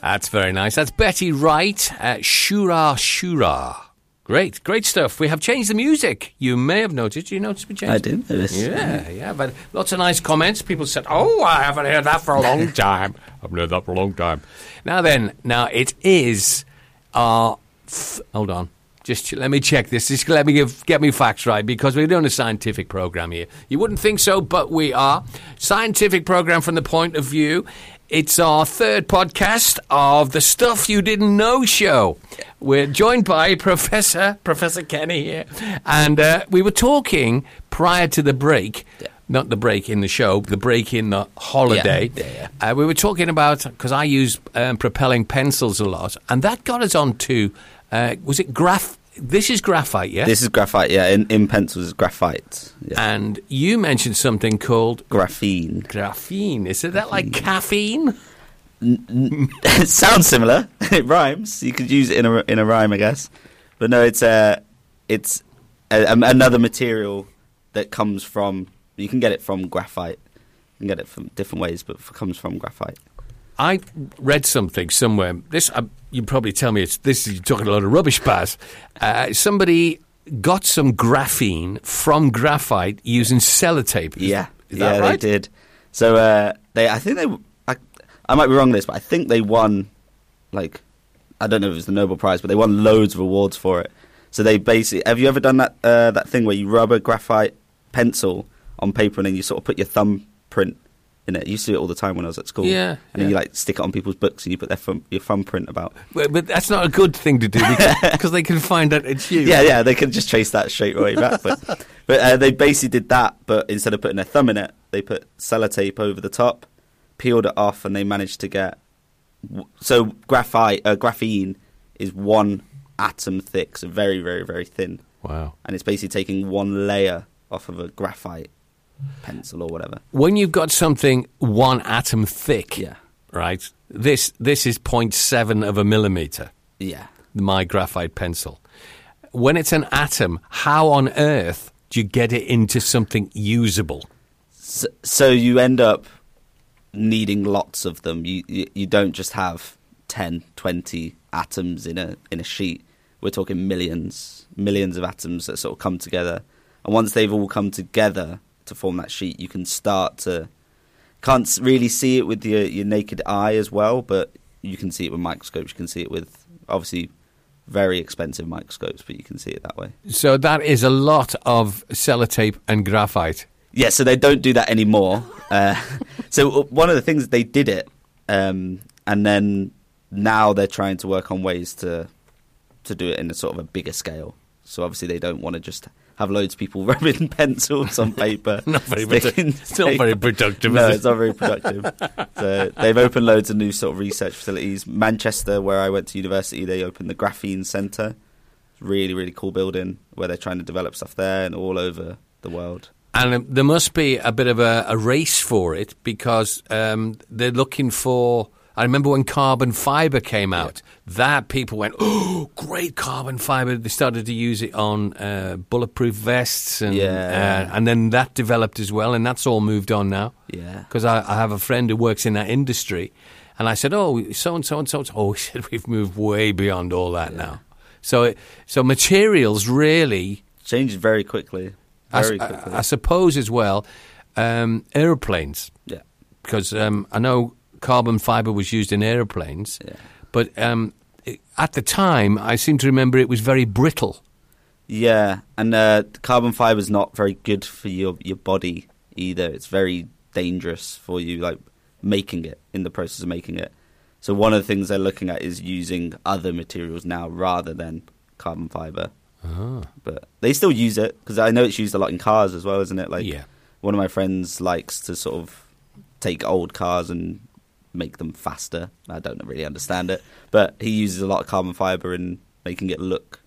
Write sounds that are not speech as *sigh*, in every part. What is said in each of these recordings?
That's very nice. That's Betty Wright. Uh, Shoorah Shoorah. Great, great stuff. We have changed the music. You may have noticed. You noticed we changed. I did notice. Yeah, yeah. But lots of nice comments. People said, "Oh, I haven't heard that for a long *laughs* time. I haven't heard that for a long time." Now then, now it is. Uh, th- hold on. Just let me check this. Just let me give, get me facts right because we're doing a scientific program here. You wouldn't think so, but we are. Scientific program from the point of view. It's our third podcast of the Stuff You Didn't Know show. We're joined by *laughs* Professor Professor Kenny here, and uh, we were talking prior to the break. Not the break in the show, the break in the holiday. Yeah, Uh, we were talking about because I use um, propelling pencils a lot, and that got us on to uh, was it graph? This is graphite, yeah. This is graphite, yeah. In, in pencils, is graphite. Yeah. and you mentioned something called Graphene. graphene. Is it that like caffeine? it *laughs* sounds similar. *laughs* It rhymes. You could use it in a in a rhyme, I guess. But no, it's a it's a, um, another material that comes from. You can get it from graphite. You can get it from different ways, but it comes from graphite. I read something somewhere. This uh, you probably tell me it's this. You're talking a lot of rubbish, Baz. Uh, somebody got some graphene from graphite using sellotape. Is- Yeah, is yeah, right? they did. So uh, they, I think they, I, I might be wrong on this, but I think they won, like, I don't know if it was the Nobel Prize, but they won loads of awards for it. So they basically, have you ever done that uh, that thing where you rub a graphite pencil on paper and then you sort of put your thumbprint in it? You used to do it all the time when I was at school. Yeah, and then you like stick it on people's books and you put their thumb, your thumbprint about. Well, but that's not a good thing to do because *laughs* they can find out it's you. Yeah, yeah, they can just trace that straight away back. But, *laughs* but uh, they basically did that, but instead of putting their thumb in it, they put sellotape over the top, peeled it off, and they managed to get. So graphite, uh, graphene is one atom thick, so very, very, very thin, Wow. and it's basically taking one layer off of a graphite pencil or whatever. When you've got something one atom thick, Yeah, right? This this is 0.7 of a millimeter. yeah. my graphite pencil. When it's an atom, how on earth do you get it into something usable? So, so you end up needing lots of them. You, you you don't just have 10, 20 atoms in a in a sheet. We're talking millions, millions of atoms that sort of come together. And once they've all come together to form that sheet, you can start to can't really see it with your your naked eye as well, but you can see it with microscopes. You can see it with obviously very expensive microscopes, but you can see it that way. So that is a lot of sellotape and graphite. Yeah, so they don't do that anymore. Uh, *laughs* so one of the things they did it, um, and then now they're trying to work on ways to to do it in a sort of a bigger scale. So obviously they don't want to just have loads of people *laughs* rubbing pencils on paper. *laughs* Not very sticking produ- it's not very *laughs* productive, No, it? it's not very productive. so they've opened loads of new sort of research facilities. Manchester, where I went to university, they opened the Graphene Centre. Really, really cool building where they're trying to develop stuff there and all over the world. And um, there must be a bit of a, a race for it because um, they're looking for. I remember when carbon fiber came out, that people went, "Oh, great carbon fiber!" They started to use it on uh, bulletproof vests, and Yeah. uh, and then that developed as well, and that's all moved on now. Yeah. because I, I have a friend who works in that industry, and I said, "Oh, so and so and so." Oh, *laughs* he said, "We've moved way beyond all that now." So, it, so materials really Changes very quickly. Very s- quickly. I- I suppose as well, um, aeroplanes, yeah. because um, I know carbon fiber was used in aeroplanes, Yeah. but um, it- at the time, I seem to remember it was very brittle. Yeah, and uh, carbon fiber is not very good for your your body either. It's very dangerous for you, like making it in the process of making it. So one of the things they're looking at is using other materials now rather than carbon fiber. Ah. But they still use it because I know it's used a lot in cars as well, isn't it? Like Yeah. one of my friends likes to sort of take old cars and make them faster. I don't really understand it, but he uses a lot of carbon fiber in making it look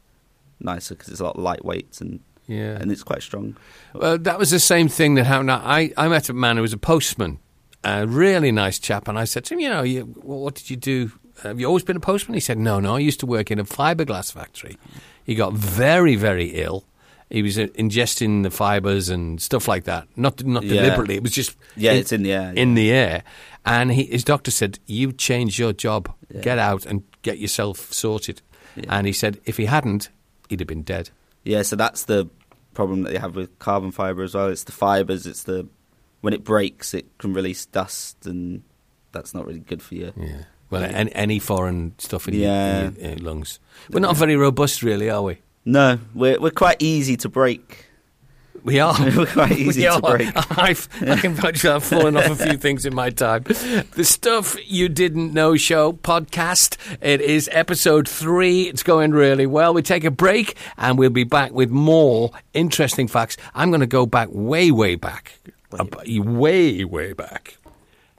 nicer because it's a lot lightweight and Yeah. and it's quite strong. Well, that was the same thing that happened. I, I met a man who was a postman, a really nice chap, and I said to him, you know, you, what did you do? Have you always been a postman? He said, no, no, I used to work in a fiberglass factory. He got very, very ill. He was uh, ingesting the fibers and stuff like that. Not not Yeah. deliberately. It was just Yeah, it's in the air, In the air, and he, his doctor said, "You change your job. Yeah. Get out and get yourself sorted." And he said, if he hadn't, he'd have been dead. Yeah, so that's the problem that you have with carbon fiber as well. It's the fibers. It's the when it breaks, it can release dust, and that's not really good for you. Yeah. Well, any, any foreign stuff in, Yeah. your, in your, uh, lungs. We're not very robust, really, are we? No, we're we're quite easy to break. We are. *laughs* We're quite *laughs* easy We to are. break. *laughs* I've, I can I've fallen off a few things in my time. The Stuff You Didn't Know Show podcast. It is episode three. It's going really well. We take a break and we'll be back with more interesting facts. I'm going to go back way, way back. Ab- Way, way back.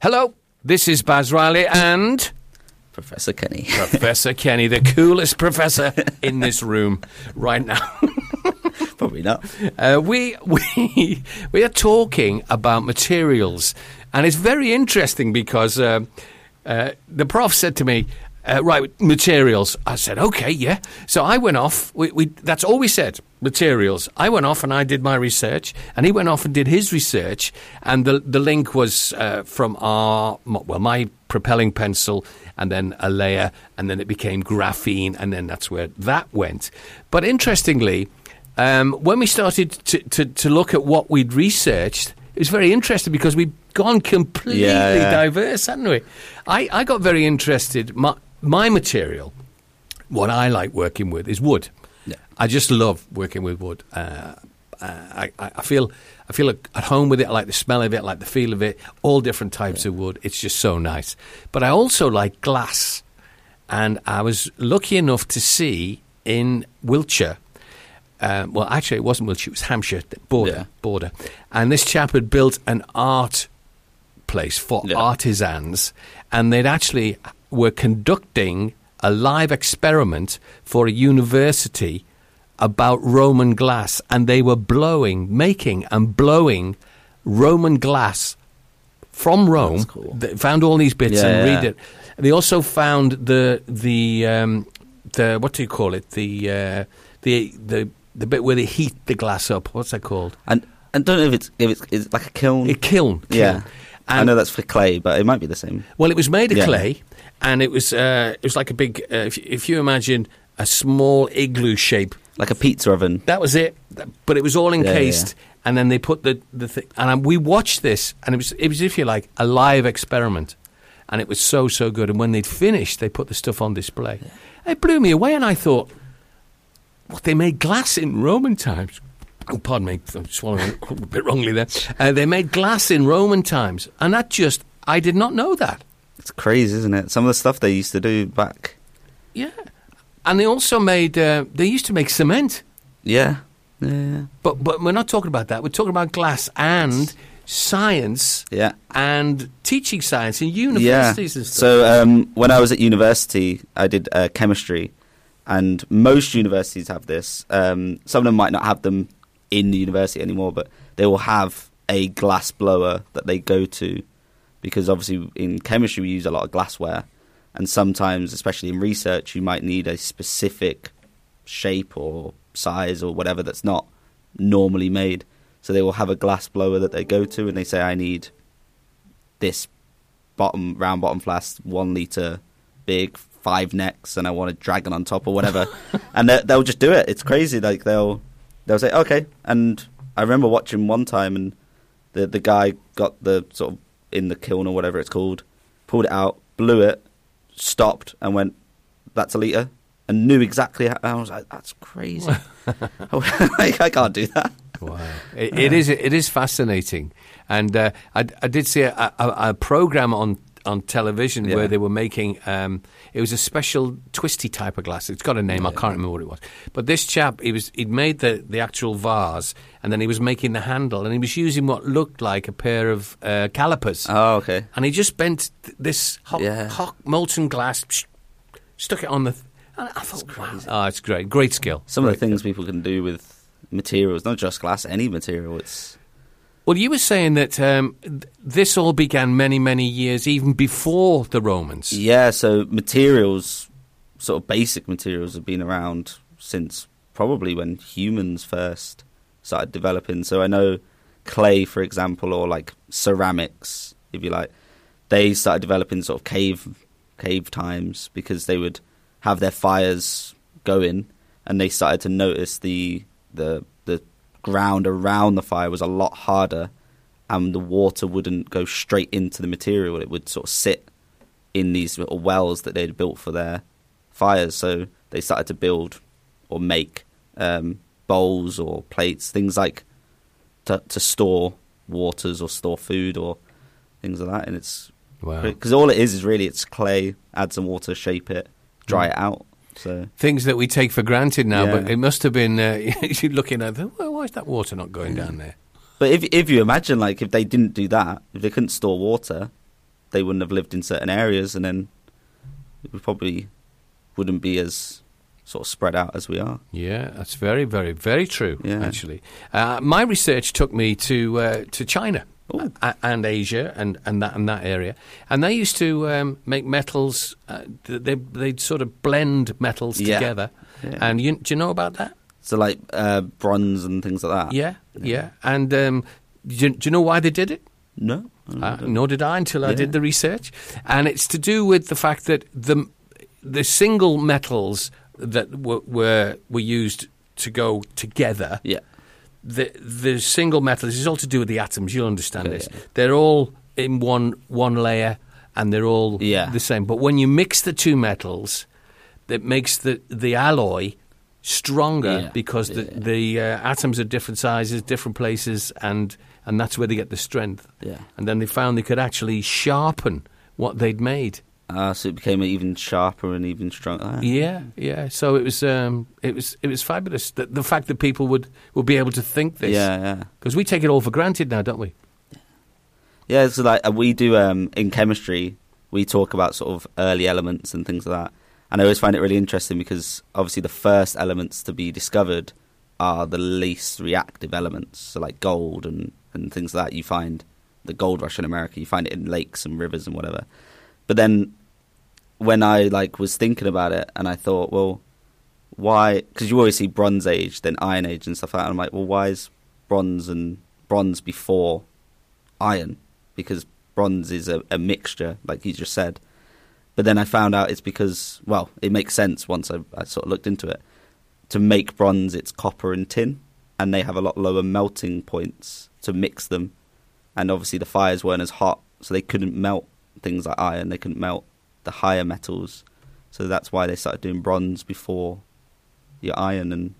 Hello, this is Baz Reilly and. Professor Kenny. *laughs* Professor Kenny, the coolest professor in this room right now. *laughs* Probably not. Uh, we we we are talking about materials, and it's very interesting because uh, uh, the prof said to me, uh, "Right, materials." I said, "Okay, yeah." So I went off. We, we that's all we said. Materials. I went off and I did my research, and he went off and did his research, and the the link was uh, from our well my propelling pencil, and then a layer, and then it became graphene, and then that's where that went. But interestingly. Um, when we started to, to, to look at what we'd researched, it was very interesting because we'd gone completely Yeah, yeah. diverse, hadn't we? I, I got very interested. My, my material, what I like working with, is wood. Yeah. I just love working with wood. Uh, uh, I, I I feel I feel at home with it. I like the smell of it. I like the feel of it. All different types of wood. It's just so nice. But I also like glass, and I was lucky enough to see in Wiltshire. Um, well, actually, it wasn't Wiltshire; it was Hampshire the border. Yeah. Border, and this chap had built an art place for Yeah. artisans, and they'd actually were conducting a live experiment for a university about Roman glass, and they were blowing, making and blowing Roman glass from Rome. Cool. They found all these bits Yeah, and yeah. read it. They also found the the um, the what do you call it? The uh, the the the bit where they heat the glass up. What's that called? And and don't know if it's if it's, it's like a kiln. A kiln. kiln. yeah, I know that's for clay, but it might be the same. Well, it was made of Yeah. clay, and it was uh, it was like a big. Uh, if, if you imagine a small igloo shape, Like a pizza oven. that was it. But it was all yeah, encased, and then they put the the thing. And we watched this, and it was it was if you like a live experiment, and it was so so good. And when they'd finished, they put the stuff on display. It blew me away, and I thought, what they made glass in Roman times. Oh, pardon me, I'm swallowing it *laughs* a bit wrongly there. Uh, they made glass in Roman times, and that just I did not know that. It's crazy, isn't it? Some of the stuff they used to do back. Yeah, and they also made. Uh, they used to make cement, Yeah, yeah, but but we're not talking about that. We're talking about glass and science yeah. and teaching science in Yeah. universities and stuff. So um, when I was at university, I did uh, chemistry, and most universities have this. Um, some of them might not have them in the university anymore, but they will have a glass blower that they go to because obviously in chemistry we use a lot of glassware, and sometimes, especially in research, you might need a specific shape or size or whatever that's not normally made. So they will have a glass blower that they go to, and they say, "I need this bottom round bottom flask, one liter, big, five necks, and I want a dragon on top or whatever." *laughs* and they, they'll just do it. It's crazy. Like they'll they'll say, "Okay." And I remember watching one time, and the the guy got the sort of in the kiln or whatever it's called, pulled it out, blew it, stopped, and went, "That's a liter." And knew exactly. How, I was like, "That's crazy." *laughs* *laughs* like, I can't do that. Wow. *laughs* It, it is it is fascinating, and uh, I, I did see a, a, a program on on television Yeah. where they were making. Um, it was a special twisty type of glass. It's got a name. I can't remember what it was. But this chap, he was he'd made the the actual vase, and then he was making the handle, and he was using what looked like a pair of uh, calipers, Oh, okay. and he just bent th- this hot, Yeah. hot molten glass, psh, stuck it on the. Th- and I thought, wow, oh, it's great, great skill. Some of the things people can do with materials, not just glass, any material. It's Well, you were saying that um, th- this all began many, many years even before the Romans. yeah. So materials, sort of basic materials, have been around since probably when humans first started developing. So I know clay, for example, or like ceramics, if you like, they started developing sort of cave cave times because they would have their fires going, and they started to notice the the ground around the fire was a lot harder, and the water wouldn't go straight into the material; it would sort of sit in these little wells that they'd built for their fires. So they started to build or make um, bowls or plates, things like to, to store waters or store food or things like that. And it's Wow. because all it is is really it's clay, add some water, shape it, dry Mm. it out. So Things that we take for granted now, but it must have been. Uh, *laughs* you're looking at, well, why is that water not going down there? But if if you imagine like if they didn't do that, if they couldn't store water, they wouldn't have lived in certain areas, and then we probably wouldn't be as sort of spread out as we are. Yeah, that's very, very, very true. Yeah. Actually, uh, my research took me to uh, to China. A- and Asia and, and that and that area, and they used to um, make metals. Uh, they they'd sort of blend metals Yeah. together. Yeah. And you, do you know about that? So like uh, bronze and things like that. Yeah, yeah. And um, do, you, do you know why they did it? No. Uh, nor did I until I did the research, and it's to do with the fact that the the single metals that were were, were used to go together. yeah. The the single metals is all to do with the atoms. You'll understand this. They're all in one one layer, and they're all Yeah. the same. But when you mix the two metals, that makes the the alloy stronger Yeah. because the the uh, atoms are different sizes, different places, and and that's where they get the strength. Yeah. And then they found they could actually sharpen what they'd made. Uh, so it became even sharper and even stronger. Ah. Yeah, yeah. So it was um, it was it was fabulous. The, the fact that people would would be able to think this. Yeah, yeah. Because we take it all for granted now, don't we? Yeah, so like uh, we do um, in chemistry, we talk about sort of early elements and things like that. And I always find it really interesting because obviously the first elements to be discovered are the least reactive elements. So like gold and, and things like that. You find the gold rush in America, you find it in lakes and rivers and whatever. But then when I like was thinking about it and I thought, well, why? Because you always see Bronze Age, then Iron Age and stuff like that. And I'm like, well, why is bronze and bronze before iron? Because bronze is a, a mixture, like you just said. But then I found out it's because, well, it makes sense once I, I sort of looked into it. To make bronze, it's copper and tin, and they have a lot lower melting points to mix them. And obviously, the fires weren't as hot, so they couldn't melt things like iron. They couldn't melt the higher metals, so that's why they started doing bronze before your iron. And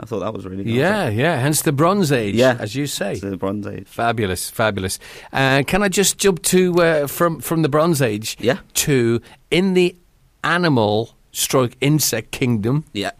I thought that was really cool. Yeah, yeah. Hence the Bronze Age, Yeah. as you say. It's the Bronze Age. Fabulous, fabulous. Uh, can I just jump to uh, from from the Bronze Age Yeah, to in the animal stroke insect kingdom? yeah.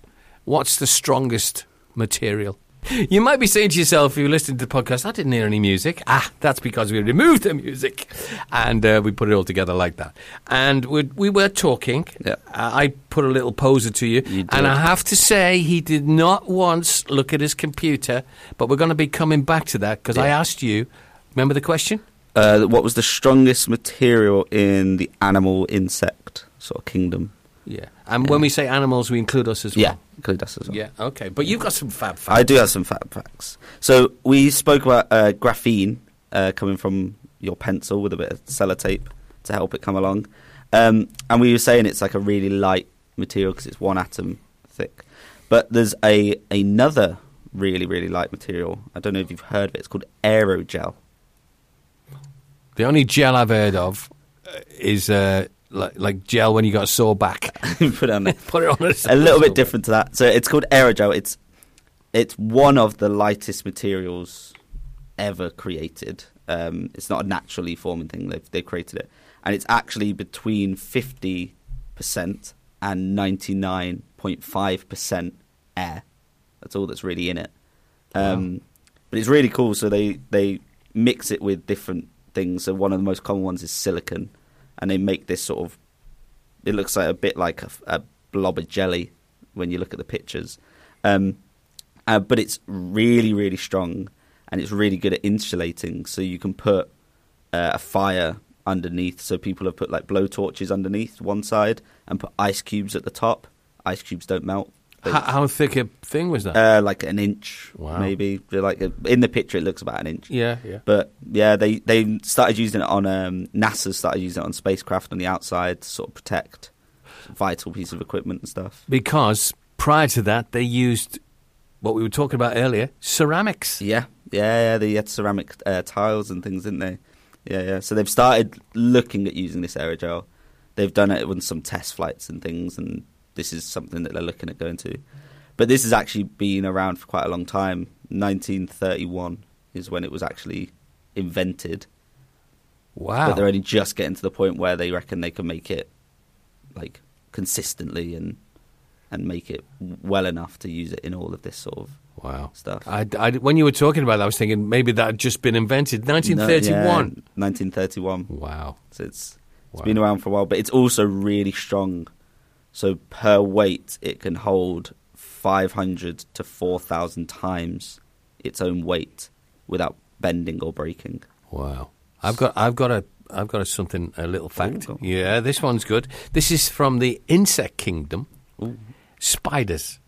What's the strongest material? You might be saying to yourself, if you listen to the podcast, I didn't hear any music. Ah, that's because we removed the music and uh, we put it all together like that. And we, we were talking. Yeah. Uh, I put a little poser to you. You and. I have to say, he did not once look at his computer, but we're going to be coming back to that because I asked you, remember the question? Uh, what was the strongest material in the animal insect sort of kingdom? Yeah. And when we say animals, we include us as well. Yeah, include us as well. Yeah, okay. But you've got some fab facts. I do have some fab facts. So we spoke about uh, graphene uh, coming from your pencil with a bit of sellotape to help it come along, um, and we were saying it's like a really light material because it's one atom thick. But there's a another really really light material. I don't know if you've heard of it. It's called aerogel. The only gel I've heard of is uh, like, like gel when you got a sore back. *laughs* Put it on there. *laughs* Put it on a, a little bit different to that. So it's called aerogel. It's it's one of the lightest materials ever created. Um, it's not a naturally forming thing. They've they created it, and it's actually between fifty percent and ninety nine point five percent air. That's all that's really in it. Um, But it's really cool. So they they mix it with different things. So one of the most common ones is silicon, and they make this sort of it looks like a bit like a, a blob of jelly when you look at the pictures. Um, uh, but it's really, really strong and it's really good at insulating. So you can put uh, a fire underneath. So people have put like blow torches underneath one side and put ice cubes at the top. Ice cubes don't melt. How, how thick a thing was that? Uh, like an inch, Wow. maybe. Like a, in the picture, it looks about an inch. yeah, yeah. But yeah, they they started using it on um, NASA started using it on spacecraft on the outside to sort of protect vital piece of equipment and stuff. Because prior to that, they used what we were talking about earlier ceramics. Yeah, yeah, yeah. They had ceramic uh, tiles and things, didn't they? Yeah, yeah. So they've started looking at using this aerogel. They've done it with some test flights and things, and this is something that they're looking at going to. But this has actually been around for quite a long time. 1931 is when it was actually invented. Wow. But they're only just getting to the point where they reckon they can make it like consistently and and make it well enough to use it in all of this sort of wow. stuff. I, I- when you were talking about that, I was thinking maybe that had just been invented. 1931. No, yeah, 1931. Wow. So it's it's Wow. been around for a while, but it's also really strong. So per weight, it can hold 500 to 4,000 times its own weight without bending or breaking. Wow. I've got I've got a I've got a something a little fact. go on. yeah, this one's good. This is from the insect kingdom. Ooh, Spiders.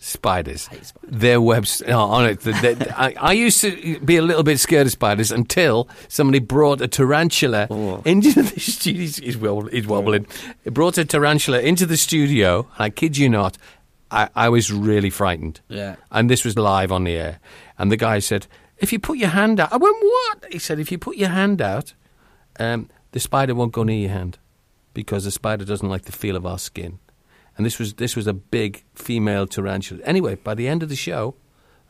Spiders. Spiders. Their webs oh, on it. The, the, I, I used to be a little bit scared of spiders until somebody brought a tarantula Oh. into the *laughs* studio. He's, he's, wobbl- he's wobbling. It brought a tarantula into the studio. And I kid you not, I, I was really frightened. Yeah. And this was live on the air. And the guy said, "If you put your hand out," I went, "What?" He said, "If you put your hand out, um, the spider won't go near your hand because the spider doesn't like the feel of our skin." And this was this was a big female tarantula. Anyway, by the end of the show,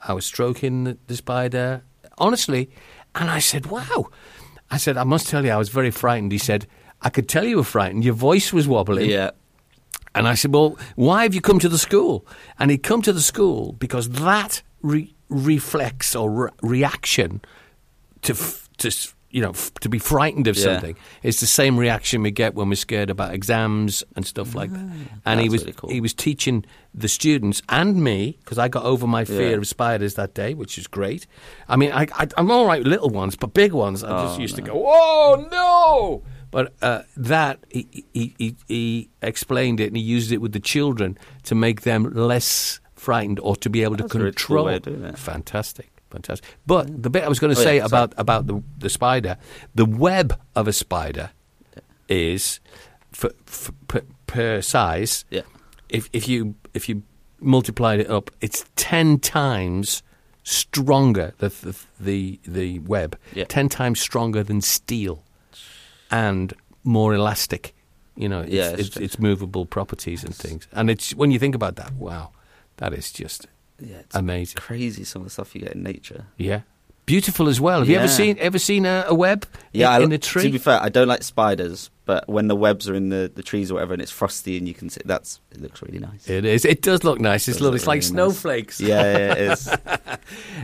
I was stroking the, spider honestly, and I said, "Wow." I said, "I must tell you, I was very frightened." He said, "I could tell you were frightened. Your voice was wobbling." Yeah. And I said, Well, why have you come to the school? And he'd come to the school because that re- reflex or re- reaction to, f- to you know, f- to be frightened of Yeah. something is the same reaction we get when we're scared about exams and stuff like that. And he was really cool. he was teaching the students and me because I got over my fear Yeah. of spiders that day, which is great. I mean, I, I, I'm all right with little ones, but big ones, I just Oh, used to go, "Oh no!" But uh, that he, he, he, he explained it and he used it with the children to make them less frightened or to be able to That's really cool control. doing it. Fantastic, fantastic. But the bit I was going to Oh, say yeah, about about the the spider, the web of a spider is for, for, per, per size. Yeah. If if you if you multiplied it up, it's ten times stronger. The the the, the web Yeah. ten times stronger than steel, and more elastic. You know, it's, Yeah, it's it's, it's movable properties and things. And it's when you think about that, wow, that is just Yeah. It's amazing. crazy some of the stuff you get in nature. Yeah, beautiful as well. Have you ever seen ever seen a, a web Yeah, in, I, in a To be fair, I don't like spiders, but when the webs are in the, the trees or whatever, and it's frosty and you can see that's it looks really nice. It is. It does look nice. It's Does lovely. It's like really nice. snowflakes. Yeah, yeah, it is. *laughs*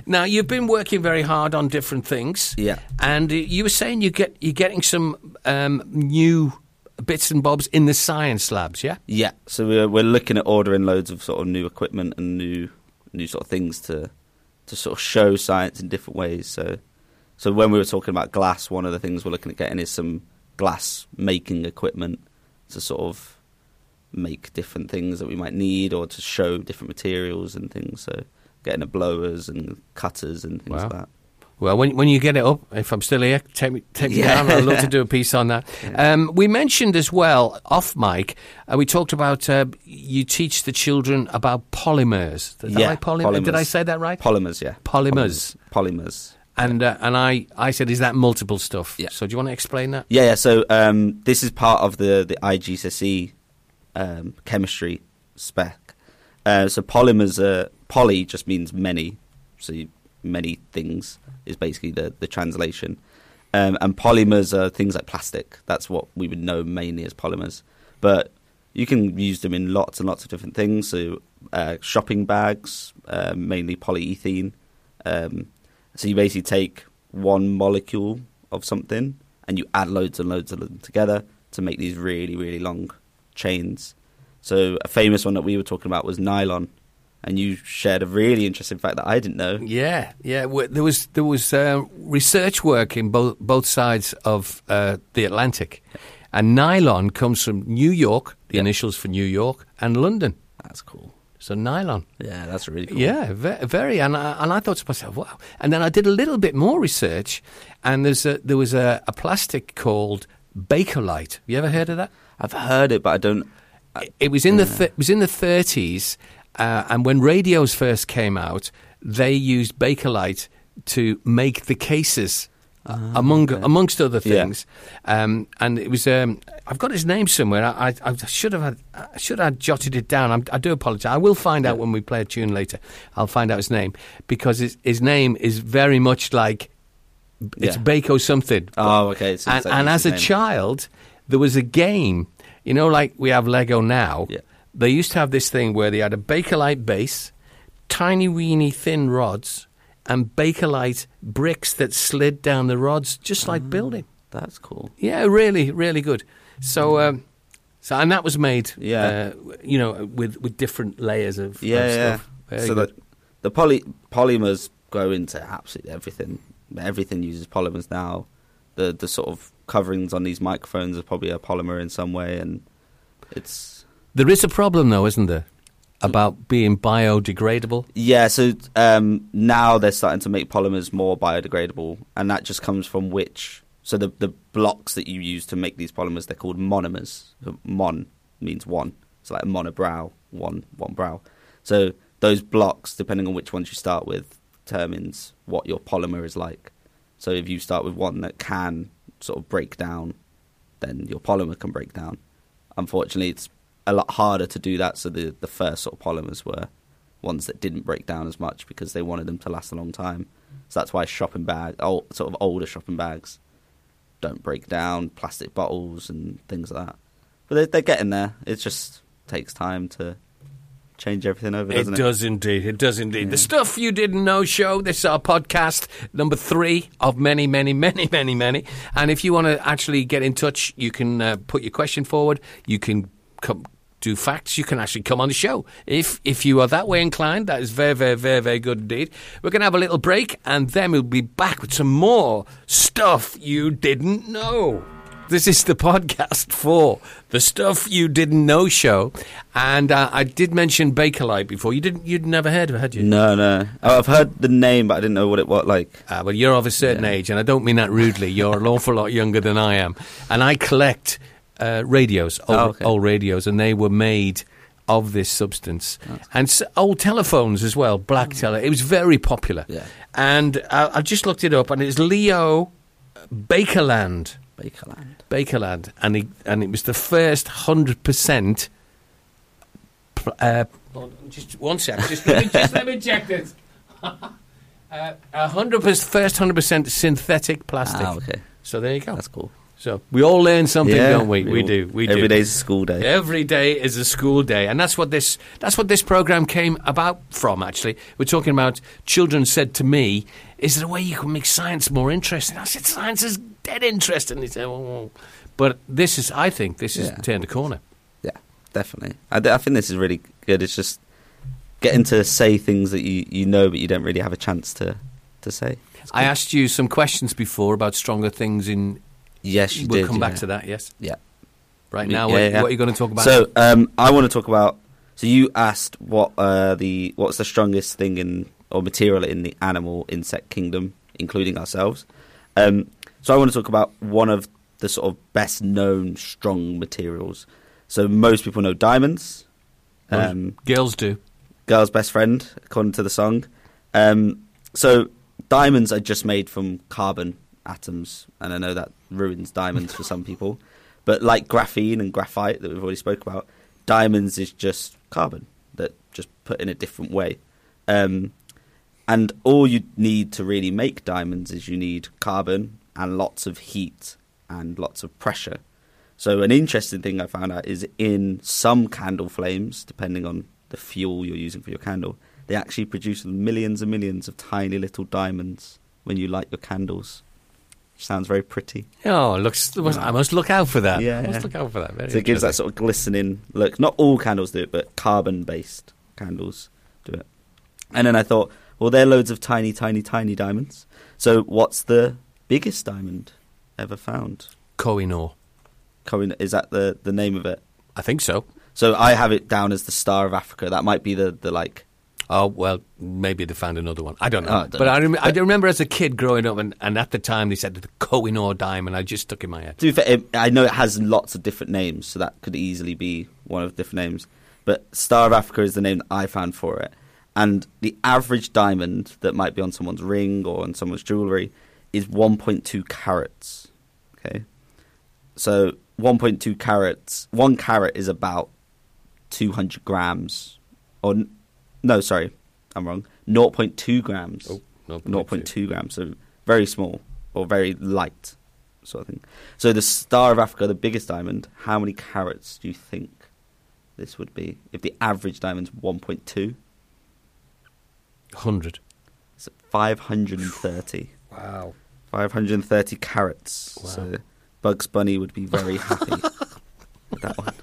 Now you've been working very hard on different things. Yeah. And uh, you were saying you get you're getting some um, new bits and bobs in the science labs. Yeah. Yeah, so we're we're looking at ordering loads of sort of new equipment and new new sort of things to to sort of show science in different ways. So so when we were talking about glass, one of the things we're looking at getting is some glass making equipment to sort of make different things that we might need or to show different materials and things. So getting a blowers and cutters and things Wow. like that. Well, when when you get it up, if I'm still here, take me take me Yeah. down. I'd love to do a piece on that. *laughs* Um, we mentioned as well off mic. Uh, we talked about uh, you teach the children about polymers. That Yeah, right? Polymer- Did. I say that right? Polymers, yeah. Polymers. Polymers. And uh, and I, I said, is that multiple stuff? Yeah. So do you want to explain that? Yeah, yeah. So um, this is part of the the IGCSE um, chemistry spec. Uh, so polymers, are, poly just means many. So you, many things is basically the the translation. Um, and polymers are things like plastic. That's what we would know mainly as polymers. But you can use them in lots and lots of different things. So uh, shopping bags, uh, mainly polyethylene. Um, so you basically take one molecule of something and you add loads and loads of them together to make these really, really long chains. So a famous one that we were talking about was nylon, and you shared a really interesting fact that I didn't know. Yeah, yeah. There was there was uh, research work in both both sides of uh, the Atlantic, and nylon comes from New York, the Yeah. initials for New York, and London. That's cool. So nylon. Yeah, that's really cool. Yeah, ve- very. And I, and I thought to myself, wow. And then I did a little bit more research, and there's a, there was a, a plastic called Bakelite. You ever heard of that? I've heard it, but I don't. It- it was in the th- it was in the 30s, uh, and when radios first came out, they used Bakelite to make the cases. uh, among amongst other Yeah. things, um, and it was um, I've got his name somewhere. I, I, I should have had I should have jotted it down. I'm, I do apologise. I will find out when we play a tune later. I'll find out his name because his, his name is very much like it's Yeah. Bako something. Oh, okay. so and, like and as a name. child, there was a game, you know, like we have Lego now. Yeah. They used to have this thing where they had a Bakelite base, tiny, weeny, thin rods, and Bakelite bricks that slid down the rods, just like building. That's cool. Yeah, really, really good. So, um, so and that was made, Yeah. uh, you know, with with different layers of, Yeah, of yeah. stuff. Very so good. the the poly polymers go into absolutely everything. Everything uses polymers now. The the sort of coverings on these microphones are probably a polymer in some way, and it's there is a problem, though, isn't there, about being biodegradable? yeah. So um, now they're starting to make polymers more biodegradable, and that just comes from which. So the the blocks that you use to make these polymers, they're called monomers. Mon means one. So like a monobrow, one one brow. So those blocks, depending on which ones you start with, determines what your polymer is like. So if you start with one that can sort of break down, then your polymer can break down. Unfortunately, it's a lot harder to do that. So the the first sort of polymers were ones that didn't break down as much because they wanted them to last a long time. So that's why shopping bags, old, sort of older shopping bags, don't break down. Plastic bottles and things like that. But they're, they're getting there. It just takes time to change everything over, It doesn't it? does indeed. It does indeed. The stuff you didn't know show. This is our podcast number three of many, many, many, many, many. And if you want to actually get in touch, you can uh, put your question forward. You can come do facts. You can actually come on the show if if you are that way inclined. That is very, very, very, very good indeed. We're going to have a little break, and then we'll be back with some more stuff you didn't know. This is the podcast for the stuff you didn't know show, and uh, I did mention Bakelite before. You didn't, you'd never heard of it, had you? No, no. Oh, I've heard the name, but I didn't know what it was like. Uh, well, you're of a certain Yeah. age, and I don't mean that rudely. You're an awful lot younger than I am, and I collect uh, radios, old, Oh, okay. old radios, and they were made of this substance, and s- old telephones as well. Black tele, it was very popular. Yeah. And uh, I just looked it up, and it's Leo Baekeland. Baekeland. Baekeland, and he, and it was the first hundred percent. Uh, just one second. Just let me, just let me check this. *laughs* Uh, hundred first hundred percent synthetic plastic. Ah, okay. So there you go. That's cool. So we all learn something, Yeah, don't we? We all- do. We Every do. day's a school day. Every day is a school day, and that's what this that's what this program came about from. Actually, we're talking about children said to me, "Is there a way you can make science more interesting?" I said, "Science is dead interesting." They said, "Oh," but this is, I think, this is Yeah. turned a corner. Yeah, definitely. I think this is really good. It's just getting to say things that you, you know, but you don't really have a chance to to say. I asked you some questions before about stronger things. In Yes, you we'll did. come back to that. Yes, Yeah. right Yeah, now, what, yeah. what are you going to talk about? So um, I want to talk about. So you asked what uh, the what's the strongest thing in or material in the animal insect kingdom, including ourselves. Um, so I want to talk about one of the sort of best known strong materials. So most people know diamonds. Um, girls do. girl's best friend, according to the song. Um, so diamonds are just made from carbon atoms, and I know that ruins diamonds for some people. But like graphene and graphite that we've already spoke about, diamonds is just carbon that just put in a different way. Um, and all you need to really make diamonds is you need carbon and lots of heat and lots of pressure. So an interesting thing I found out is in some candle flames, depending on the fuel you're using for your candle, they actually produce millions and millions of tiny little diamonds when you light your candles. Sounds very pretty. Oh, looks. I must look out for that. Yeah, I must look out for that. Very So it gives that sort of glistening look. Not all candles do it, but carbon-based candles do it. And then I thought, well, there are loads of tiny, tiny, tiny diamonds. So what's the biggest diamond ever found? Kohinoor. Cohen, is that the, the name of it? I think so. So I have it down as the Star of Africa. That might be the, the like. Oh well, maybe they found another one. I don't know. Oh, I don't but know. I, rem- I remember as a kid growing up, and, and at the time they said the Kohinoor diamond. I just stuck in my head. To be fair, it, I know it has lots of different names, so that could easily be one of the different names. But Star of Africa is the name that I found for it. And the average diamond that might be on someone's ring or on someone's jewellery is 1.2 carats. Okay? So 1.2 carats, one carat is about 200 grams. Or, no, sorry, I'm wrong. 0.2 grams. Oh, 0.2. 0.2 grams, so very small or very light sort of thing. So the Star of Africa, the biggest diamond, how many carats do you think this would be if the average diamond's 1.2? Hundred. It's 530. Wow. 530 carats. Wow. So Bugs Bunny would be very happy *laughs* with that one.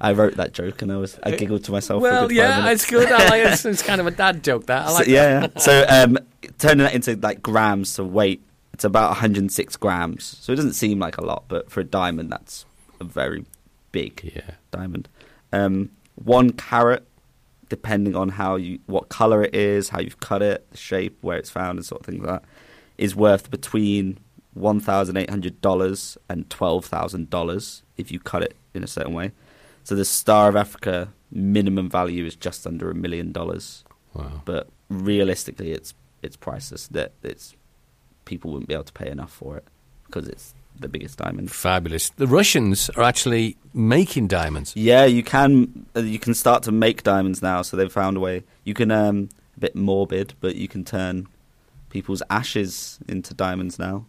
I wrote that joke and I was I giggled to myself. for a Well, yeah, it's good. I like. It's, it's *laughs* kind of a dad joke. That I like. so, yeah, yeah. So um, turning that into like grams to weight, it's about 106 grams. So it doesn't seem like a lot, but for a diamond, that's a very big Yeah. diamond. Um, one carat, depending on how you, what color it is, how you've cut it, the shape, where it's found, and sort of things like that, is worth between one thousand eight hundred dollars and twelve thousand dollars if you cut it in a certain way. So the Star of Africa minimum value is just under a million dollars Wow. but realistically, it's it's priceless. That it's people wouldn't be able to pay enough for it because it's the biggest diamond. Fabulous. The Russians are actually making diamonds. Yeah, you can uh, you can start to make diamonds now. So they've found a way. You can um, a bit morbid, but you can turn people's ashes into diamonds now.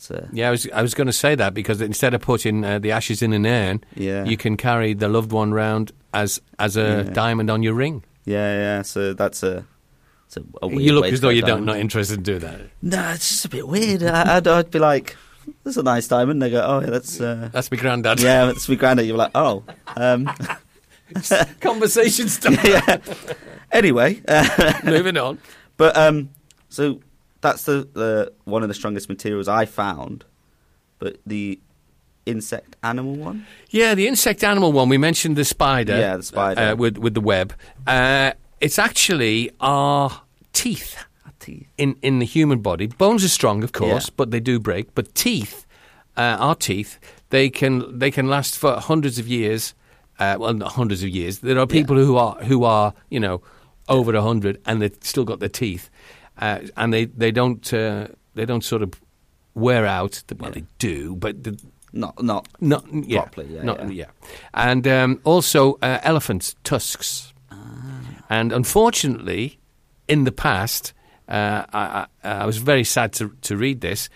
So Yeah, I was I was going to say that because instead of putting uh, the ashes in an urn, yeah, you can carry the loved one round as as a Yeah. diamond on your ring. yeah, yeah. So that's a. It's a, a weird You look as though you're not not interested in doing that. No, it's just a bit weird. I, I'd, I'd be like, "That's a nice diamond." They go, "Oh, yeah, that's." Uh, That's my granddad. yeah, that's my granddad. You're like, oh, um, *laughs* Conversation stuff. *laughs* yeah. Anyway, uh, Moving on. *laughs* but um, so that's the, the one of the strongest materials I found. But the insect animal one, Yeah, the insect animal one. We mentioned the spider. Yeah, the spider. uh, with with the web. Uh, it's actually our teeth a teeth. in in the human body. Bones are strong, of course, Yeah. but they do break. But teeth, uh, our teeth, they can they can last for hundreds of years. Uh, well, not hundreds of years. There are people who are who are you know over a hundred and they've still got their teeth, uh, and they they don't uh, they don't sort of wear out. Well, Yeah. they do, but the, Not not not yeah, Properly, yeah, not, yeah. and um, also uh, elephants' tusks. Ah. And unfortunately, in the past, uh, I, I, I was very sad to to read this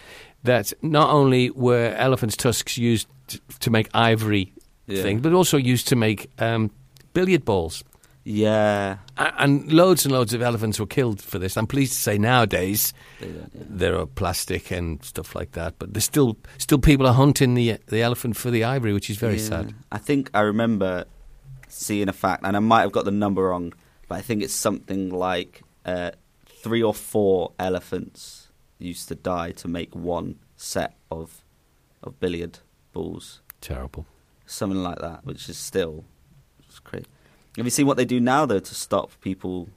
that not only were elephants' tusks used t- to make ivory Yeah. things, but also used to make um, billiard balls. Yeah. And loads and loads of elephants were killed for this. I'm pleased to say nowadays yeah. there are plastic and stuff like that, but there's still still people are hunting the the elephant for the ivory, which is very Yeah. sad. I think I remember seeing a fact, and I might have got the number wrong, but I think it's something like uh, three or four elephants used to die to make one set of of billiard balls, Terrible. something like that, which is still just crazy. Have you seen what they do now though to stop people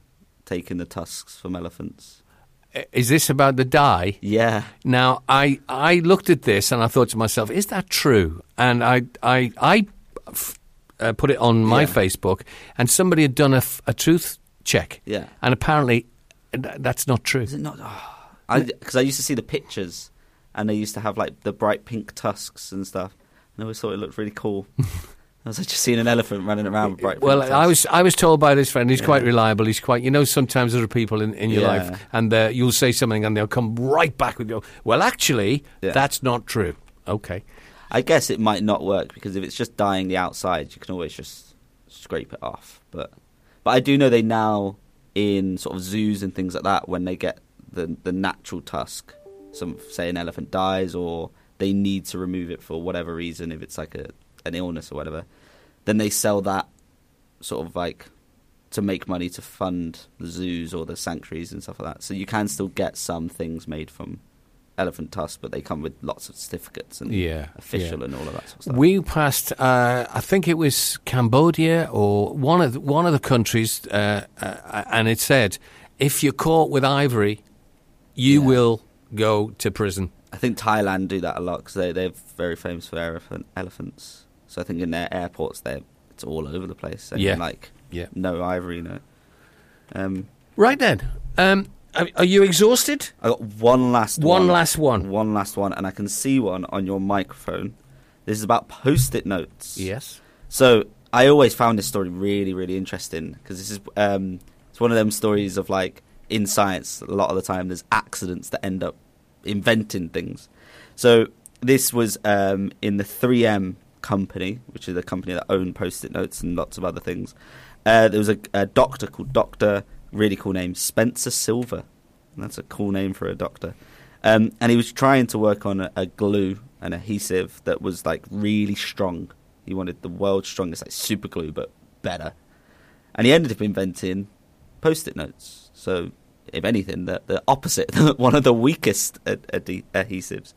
taking the tusks from elephants? Is this about the dye? Yeah, Now, I I looked at this and I thought to myself, is that true? And I I I f- uh, put it on my Yeah. Facebook, and somebody had done a, f- a truth check, yeah. and apparently th- that's not true. Is it not? Because I, used to see the pictures, and they used to have like the bright pink tusks and stuff, and I always thought it looked really cool. *laughs* I was like just seeing an elephant running around with bright. Well, I was I was told by this friend he's quite reliable. He's quite you know sometimes there are people in, in your Yeah. life and uh, you'll say something and they'll come right back with you. Well, actually, Yeah. that's not true. Okay. I guess it might not work because if it's just dyeing the outside, you can always just scrape it off. But but I do know they now in sort of zoos and things like that when they get the the natural tusk, some say an elephant dies or they need to remove it for whatever reason, if it's like a an illness or whatever, then they sell that sort of like to make money to fund the zoos or the sanctuaries and stuff like that. So you can still get some things made from elephant tusk, but they come with lots of certificates and Yeah, official yeah. and all of that sort of stuff. We passed, uh, I think it was Cambodia or one of the, one of the countries, uh, uh, and it said, if you're caught with ivory, you Yeah. will go to prison. I think Thailand do that a lot because they they're very famous for elephant, elephants. So I think in their airports, they it's all over the place. saying, Yeah. like Yeah. no ivory, no. Um, Right then, um, are, are you exhausted? I got one last One one. last one. One last one, and I can see one on your microphone. This is about post-it notes. Yes. So I always found this story really, really interesting because this is um, it's one of them stories of like in science. A lot of the time, there's accidents that end up inventing things. So this was um, in the 3M company, which is a company that owned post-it notes and lots of other things. Uh, there was a, a doctor called Doctor, really cool name, Spencer Silver. That's a cool name for a doctor. Um, and he was trying to work on a, a glue, an adhesive that was like really strong. He wanted the world's strongest, like super glue, but better. And he ended up inventing post-it notes. So, if anything, the, the opposite, *laughs* one of the weakest ad- ad- adhesives.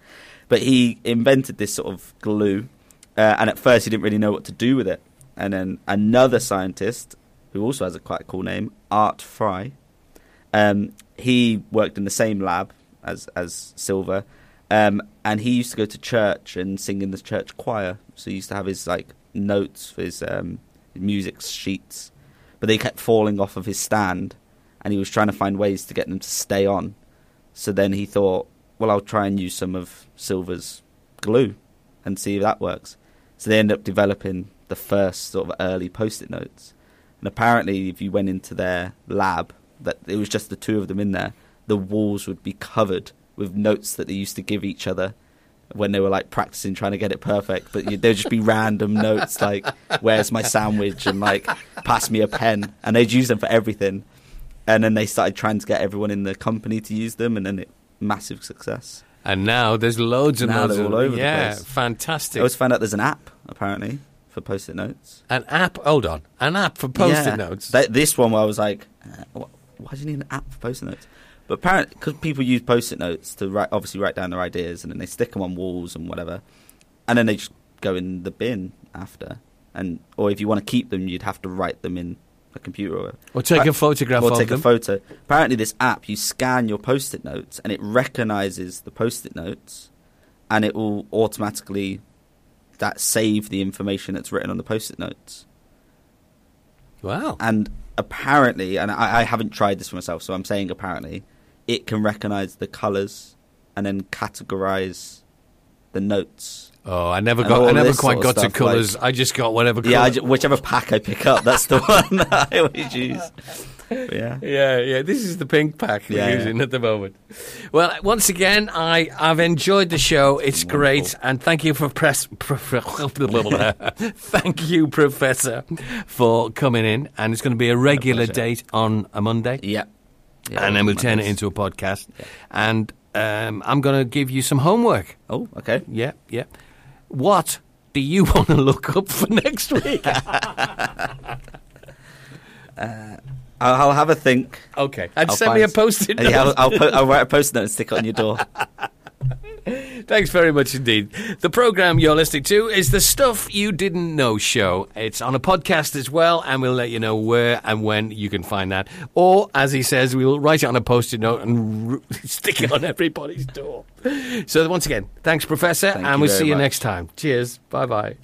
But he invented this sort of glue, uh, and at first he didn't really know what to do with it. And then another scientist, who also has a quite cool name, Art Fry, um, he worked in the same lab as as Silver, um, and he used to go to church and sing in the church choir. So he used to have his like notes for his um, music sheets, but they kept falling off of his stand, and he was trying to find ways to get them to stay on. So then he thought, well, I'll try and use some of Silver's glue and see if that works. So they end up developing the first sort of early post-it notes. And apparently, if you went into their lab, that it was just the two of them in there, the walls would be covered with notes that they used to give each other when they were like practicing trying to get it perfect. But there'd just be random notes like "Where's my sandwich?" and like "Pass me a pen," and they'd use them for everything. And then they started trying to get everyone in the company to use them, and then it massive success. And now there's loads and Now loads they're all over the yeah, place. fantastic. I always found out there's an app apparently for post-it notes. An app. Hold on, an app for post-it Yeah. notes. Th- this one, where I was like, uh, wh- why do you need an app for post-it notes? But apparently, because people use post-it notes to write, obviously write down their ideas, and then they stick them on walls and whatever, and then they just go in the bin after. And or if you want to keep them, you'd have to write them in a computer or, or take a photograph or of take them. a photo. Apparently, this app you scan your post-it notes, and it recognizes the post-it notes, and it will automatically that save the information that's written on the post-it notes. wow. And apparently, and I, I haven't tried this for myself, so I'm saying apparently, it can recognize the colors and then categorize the notes. Oh, I never got. I never quite got of to stuff, colours. I just got whatever. Yeah, I colour. whichever pack I pick up, that's the *laughs* one that I always use. But yeah. Yeah, yeah. This is the pink pack we're Yeah, yeah. using at the moment. Well, once again, I I've enjoyed the show. It's great, and thank you for press. *laughs* thank you, Professor, for coming in. And it's going to be a regular pleasure. date on a Monday, Yeah. Yeah, and then we'll turn it into a podcast. And um, I'm going to give you some homework. Oh, okay. Yeah, yeah. What do you *laughs* want to look up for next week? *laughs* I'll, I'll have a think. okay, and I'll send me a post-it note. Yeah, I'll, I'll, po- I'll write a post note and stick it on your door. *laughs* Thanks very much indeed. The program you're listening to is the Stuff You Didn't Know show. It's on a podcast as well, and we'll let you know where and when you can find that. Or, as he says, we'll write it on a post-it note and r- *laughs* stick it on everybody's door. So, once again, thanks, Professor, Thank and we'll see you much. next time. Cheers. Bye bye.